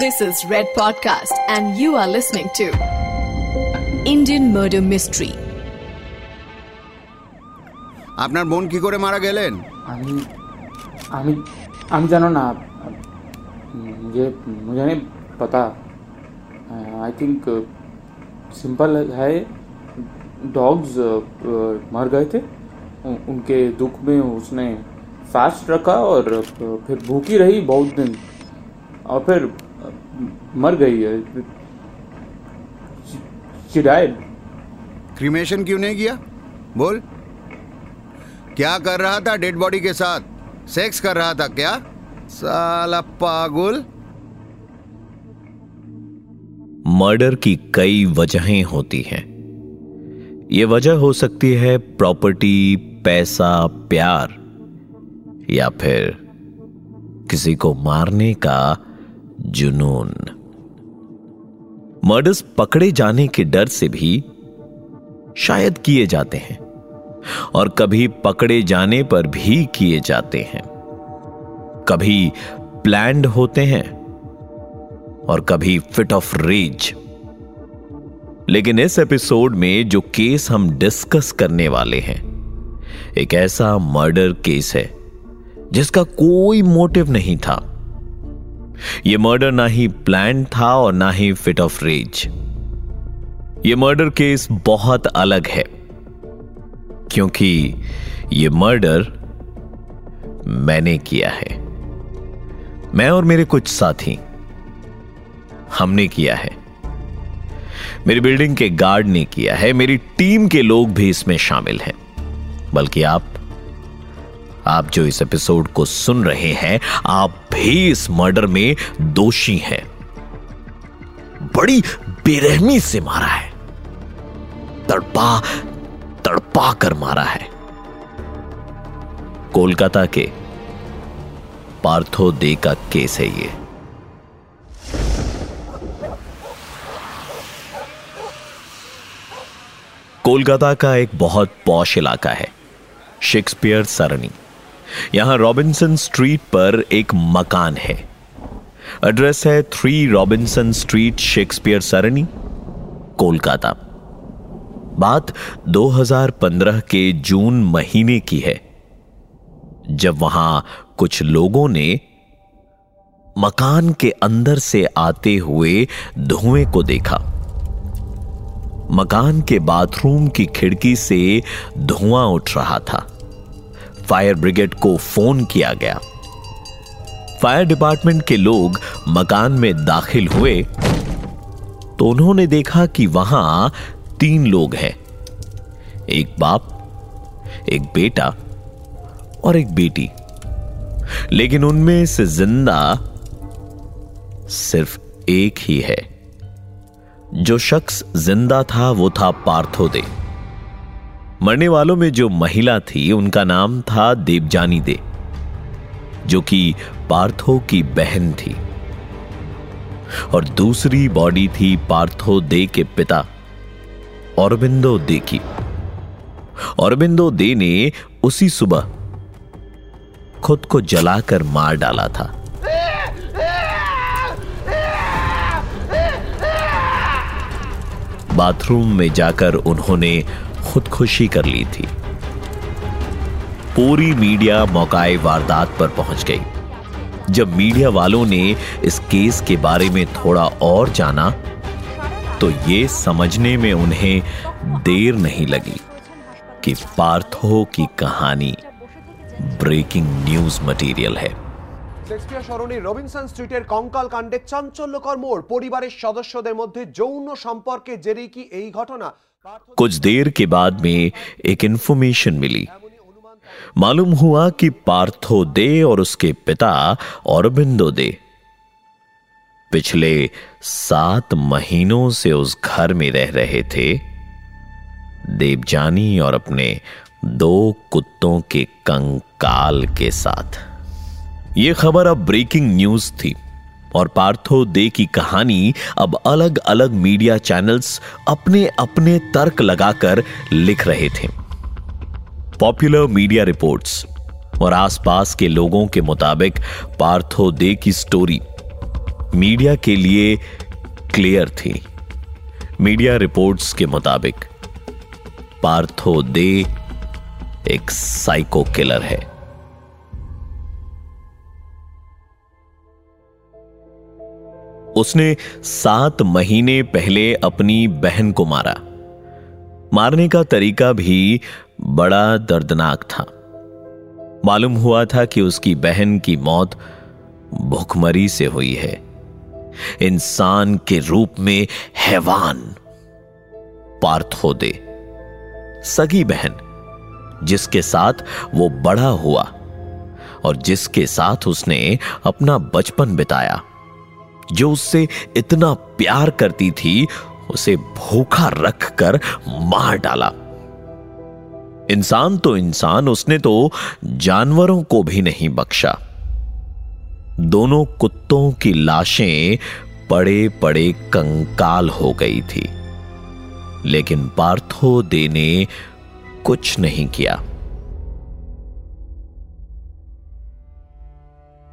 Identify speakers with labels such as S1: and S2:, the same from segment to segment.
S1: This is Red Podcast, and you are listening to Indian Murder Mystery.
S2: আপনার বোন কি করে মারা গেলেন
S3: আমি আমি আমি জানো না যে मुझे नहीं पता आई थिंक सिंपल है डॉग्स मर गए थे उनके दुख में उसने फास्ट रखा और फिर भूखी रही बहुत दिन और फिर मर गई है। चिड़ाए
S2: क्रीमेशन क्यों नहीं किया? बोल। क्या कर रहा था डेड बॉडी के साथ? सेक्स कर रहा था क्या? साला पागल।
S4: मर्डर की कई वजहें होती हैं। ये वजह हो सकती है प्रॉपर्टी पैसा प्यार या फिर किसी को मारने का जुनून। मर्डर्स पकड़े जाने के डर से भी शायद किए जाते हैं और कभी पकड़े जाने पर भी किए जाते हैं। कभी प्लैंड होते हैं और कभी फिट ऑफ़ रेज लेकिन इस एपिसोड में जो केस हम डिस्कस करने वाले हैं, एक ऐसा मर्डर केस है, जिसका कोई मोटिव नहीं था। यह मर्डर ना ही प्लान था और ना ही फिट ऑफ़ रेज यह मर्डर केस बहुत अलग है, क्योंकि यह मर्डर मैंने किया है। मैं और मेरे कुछ साथी हमने किया है। मेरी बिल्डिंग के गार्ड ने किया है, मेरी टीम के लोग भी इसमें शामिल हैं, बल्कि आप आप जो इस एपिसोड को सुन रहे हैं, आप भी इस मर्डर में दोषी हैं। बड़ी बेरहमी से मारा है। तड़पा तड़पा कर मारा है। कोलकाता के पार्थो दे का केस है ये। कोलकाता का एक बहुत पौश इलाका है, शेक्सपियर सरनी। यहाँ रॉबिन्सन स्ट्रीट पर एक मकान है। एड्रेस है three Robinson street Shakespeare Sarani Kolkata बात 2015 के जून महीने की है, जब वहाँ कुछ लोगों ने मकान के अंदर से आते हुए धुएँ को देखा। मकान के बाथरूम की खिड़की से धुआँ उठ रहा था। फायर ब्रिगेड को फ़ोन किया गया। फायर डिपार्टमेंट के लोग मकान में दाखिल हुए तो उन्होंने देखा कि वहाँ तीन लोग हैं। एक बाप, एक बेटा और एक बेटी। लेकिन उनमें से ज़िंदा सिर्फ़ एक ही है। जो शख्स ज़िंदा था वो था पार्थो दे। मरने वालों में जो महिला थी, उनका नाम था देवजानी दे जो कि पार्थो की बहन थी। और दूसरी बॉडी थी पार्थो दे के पिता, औरबिंदो दे की। औरबिंदो दे ने उसी सुबह खुद को जलाकर मार डाला था। बाथरूम में जाकर उन्होंने खुदकुशी कर ली थी पूरी मीडिया मौकाए वारदात पर पहुंच गई जब मीडिया वालों ने इस केस के बारे में थोड़ा और जाना तो ये समझने में उन्हें देर नहीं लगी कि पार्थो की कहानी ब्रेकिंग न्यूज मटेरियल है
S5: শেক্সপিয়ার সরণি রবিনসন স্ট্রিটের কঙ্কাল কাণ্ডে চাঞ্চল্যকর মোড় পরিবারের সদস্যদের মধ্যে যৌন সম্পর্কে জেরেই কি এই ঘটনা
S4: कुछ देर के बाद में एक इंफॉर्मेशन मिली। मालूम हुआ कि पार्थो दे और उसके पिता औरबिंदो दे। पिछले सात महीनों से उस घर में रह रहे थे। देवजानी और अपने दो कुत्तों के कंकाल के साथ। यह खबर अब ब्रेकिंग न्यूज़ थी। और पार्थो दे की कहानी अब अलग अलग मीडिया चैनल्स अपने अपने तर्क लगाकर लिख रहे थे। पॉपुलर मीडिया रिपोर्ट्स और आसपास के लोगों के मुताबिक पार्थो दे की स्टोरी मीडिया के लिए क्लियर थी। मीडिया रिपोर्ट्स के मुताबिक पार्थो दे एक साइको किलर है। उसने सात महीने पहले अपनी बहन को मारा। मारने का तरीका भी बड़ा दर्दनाक था। मालूम हुआ था कि उसकी बहन की मौत भुखमरी से हुई है। इंसान के रूप में हैवान पार्थो दे सगी बहन, जिसके साथ वो बड़ा हुआ और जिसके साथ उसने अपना बचपन बिताया। जो उससे इतना प्यार करती थी, उसे भूखा रखकर मार डाला। इंसान तो इंसान, उसने तो जानवरों को भी नहीं बख्शा। दोनों कुत्तों की लाशें पड़े पड़े कंकाल हो गई थी, लेकिन पार्थो दे ने कुछ नहीं किया।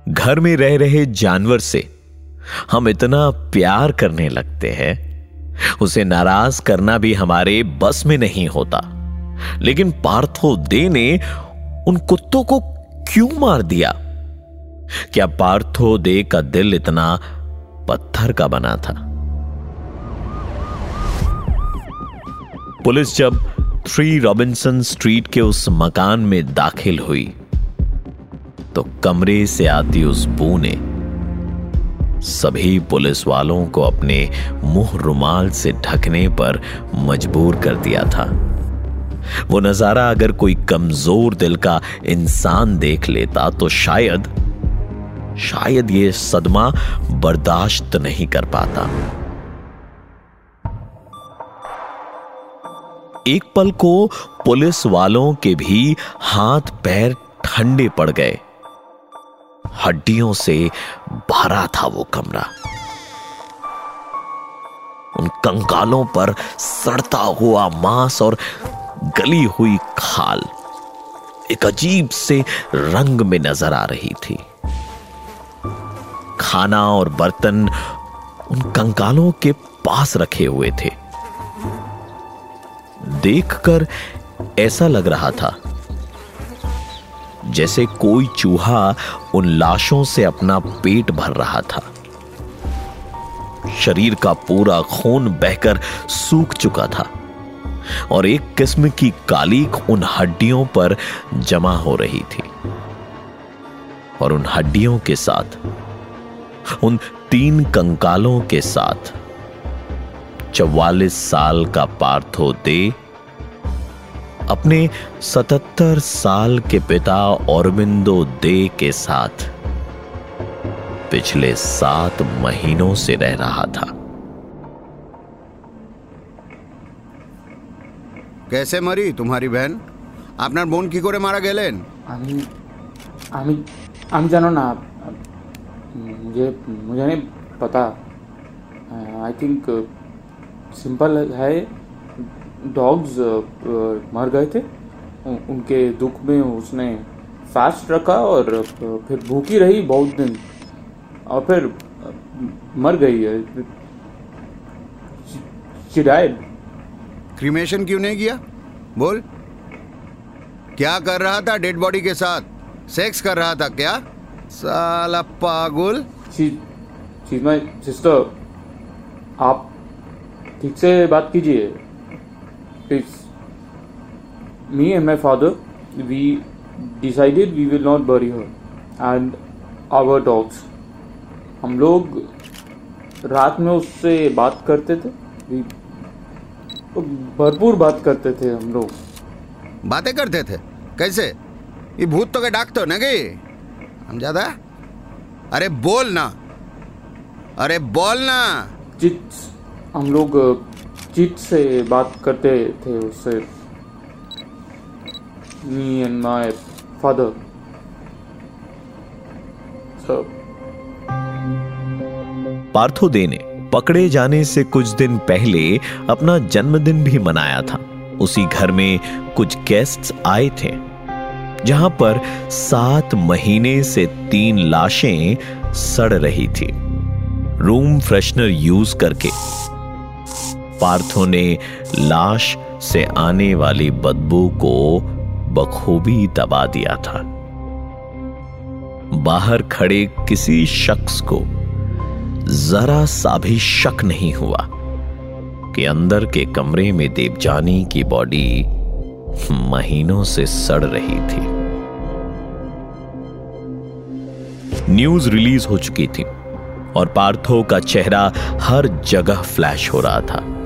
S4: घर में रह रहे जानवर से हम इतना प्यार करने लगते हैं। उसे नाराज़ करना भी हमारे बस में नहीं होता। लेकिन पार्थो दे ने उन कुत्तों को क्यों मार दिया? क्या पार्थो दे का दिल इतना पत्थर का बना था? पुलिस जब थ्री रॉबिन्सन स्ट्रीट के उस मकान में दाखिल हुई तो कमरे से आती उस बू ने सभी पुलिस वालों को अपने मुँह रुमाल से ढकने पर मजबूर कर दिया था। वो नज़ारा अगर कोई कमज़ोर दिल का इंसान देख लेता तो शायद शायद ये सदमा बर्दाश्त नहीं कर पाता। एक पल को पुलिस वालों के भी हाथ पैर ठंडे पड़ गए। हड्डियों से भरा था वो कमरा। उन कंकालों पर सड़ता हुआ मांस और गली हुई खाल एक अजीब से रंग में नज़र आ रही थी। खाना और बर्तन उन कंकालों के पास रखे हुए थे। देखकर ऐसा लग रहा था जैसे कोई चूहा उन लाशों से अपना पेट भर रहा था। शरीर का पूरा खून बहकर सूख चुका था और एक किस्म की कालीक उन हड्डियों पर जमा हो रही थी। और उन हड्डियों के साथ, उन तीन कंकालों के साथ चौवालीस साल का पार्थो दे अपने 77 साल के पिता औरबिंदो दे के साथ पिछले सात महीनों से रह रहा था
S2: कैसे मरी तुम्हारी बहन আপনার বোন কি করে মারা গেলেন
S3: আমি আমি আমি জানো ना मुझे मुझे नहीं पता आई थिंक सिंपल है डॉग्स मर गए थे। उनके दुख में उसने फास्ट रखा और फिर भूखी रही बहुत दिन। और फिर मर गई है। She
S2: क्रीमेशन क्यों नहीं किया? बोल। क्या कर रहा था डेड बॉडी के साथ? सेक्स कर रहा था क्या? साला पागल।
S3: My आप ठीक से बात कीजिए। Please me and my father we decided we will not bury her and our dogs हम लोग रात में उससे बात करते थे We- भरपूर बात करते थे हम लोग।
S2: बातें करते थे? कैसे? ये भूत तो के डाक तो ना गई हम ज़्यादा अरे बोल ना अरे बोल ना
S3: चिट हम लोग चिट से बात करते थे उससे। मी एंड माय फादर सब।
S4: पार्थो दे ने पकड़े जाने से कुछ दिन पहले अपना जन्मदिन भी मनाया था। उसी घर में कुछ गेस्ट्स आए थे, जहाँ पर सात महीने से तीन लाशें सड़ रही थी। रूम फ्रेशनर यूज़ करके। पार्थो ने लाश से आने वाली बदबू को बखूबी दबा दिया था। बाहर खड़े किसी शख्स को जरा सा भी शक नहीं हुआ कि अंदर के कमरे में देवजानी की बॉडी महीनों से सड़ रही थी। न्यूज़ रिलीज़ हो चुकी थी और पार्थो का चेहरा हर जगह फ्लैश हो रहा था।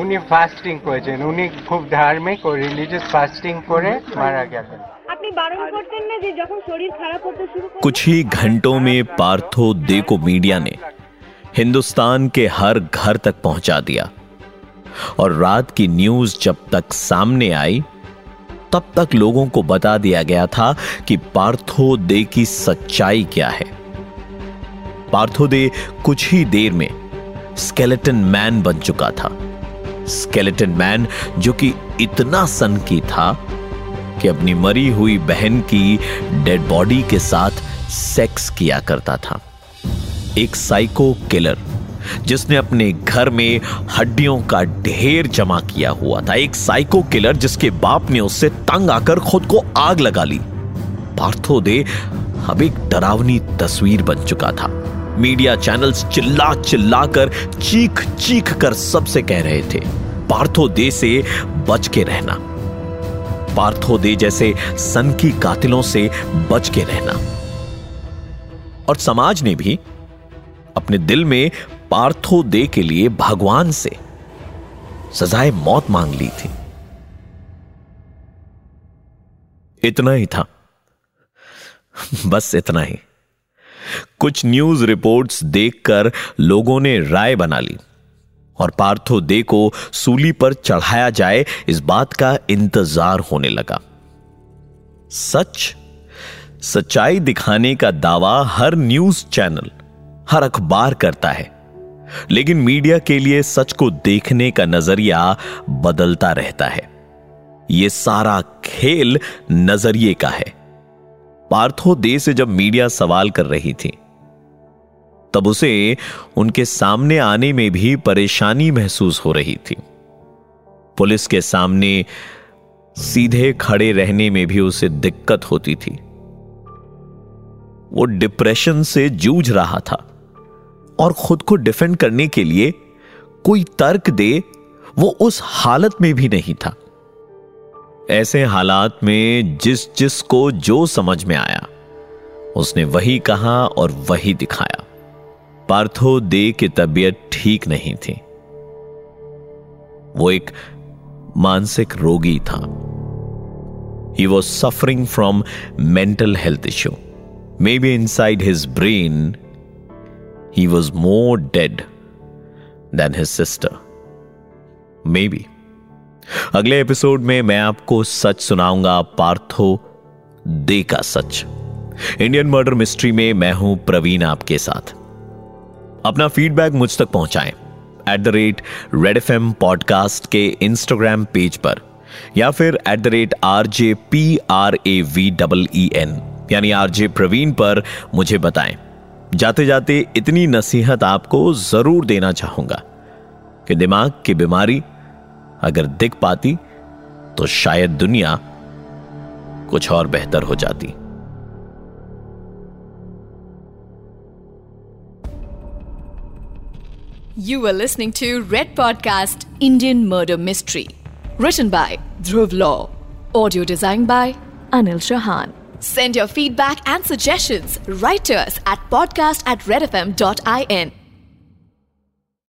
S6: উনি ফাস্টিং করেছেন উনি খুব ধার্মিক ও রিলিজিয়াস ফাস্টিং করে মারা গেলেন
S7: আপনি বারণ করতেন না যে যখন শরীর খারাপ হতে শুরু করে
S4: कुछ ही घंटों में पार्थो दे को मीडिया ने हिंदुस्तान के हर घर तक पहुंचा दिया और रात की न्यूज जब तक सामने आई तब तक लोगों को बता दिया गया था कि पार्थो दे की सच्चाई क्या है पार्थो दे कुछ ही देर में स्केलेटन मैन बन चुका था स्केलेटन मैन जो कि इतना सन की था कि अपनी मरी हुई बहन की डेड बॉडी के साथ सेक्स किया करता था। एक साइको किलर जिसने अपने घर में हड्डियों का ढेर जमा किया हुआ था। एक साइको किलर जिसके बाप ने उससे तंग आकर खुद को आग लगा ली। पार्थो दे अब एक डरावनी तस्वीर बन चुका था। मीडिया चैनल्स चिल्ला चिल्ला कर चीख चीख कर सबसे कह रहे थे पार्थो दे से बच के रहना। पार्थो दे जैसे सन की कातिलों से बच के रहना। और समाज ने भी अपने दिल में पार्थो दे के लिए भगवान से सजाए मौत मांग ली थी। इतना ही था। बस इतना ही। कुछ न्यूज़ रिपोर्ट्स देखकर लोगों ने राय बना ली। और पार्थो दे को सूली पर चढ़ाया जाए, इस बात का इंतज़ार होने लगा। सच, सच्चाई दिखाने का दावा हर न्यूज़ चैनल, हर अखबार करता है। लेकिन मीडिया के लिए सच को देखने का नज़रिया बदलता रहता है। यह सारा खेल नज़रिए का है। पार्थो दे से जब मीडिया सवाल कर रही थी, तब उसे उनके सामने आने में भी परेशानी महसूस हो रही थी। पुलिस के सामने सीधे खड़े रहने में भी उसे दिक्कत होती थी। वो डिप्रेशन से जूझ रहा था और खुद को डिफेंड करने के लिए कोई तर्क दे वो उस हालत में भी नहीं था। ऐसे हालात में जिस जिस को जो समझ में आया, उसने वही कहा और वही दिखाया। पार्थो दे की तबीयत ठीक नहीं थी। वो एक मानसिक रोगी था। He was suffering from mental health issue maybe inside his brain he was more dead than his sister maybe अगले एपिसोड में मैं आपको सच सुनाऊँगा, पार्थो दे का सच। इंडियन मर्डर मिस्ट्री में मैं हूँ प्रवीण आपके साथ। अपना फीडबैक मुझ तक पहुंचाएँ। At the rate red F M podcast के इंस्टाग्राम पेज पर, या फिर at the rate R J P R A V double E N यानी आर जे प्रवीण पर मुझे बताएँ। जाते जाते इतनी नसीहत आपको ज़रूर देना चाहूँगा कि दिमाग की बीमारी अगर दिख पाती तो शायद दुनिया कुछ और बेहतर हो जाती।
S1: You are listening to red podcast Indian murder mystery written by Dhruv law audio design by Anil Chauhan send your feedback and suggestion writers at podcast at red F M dot I N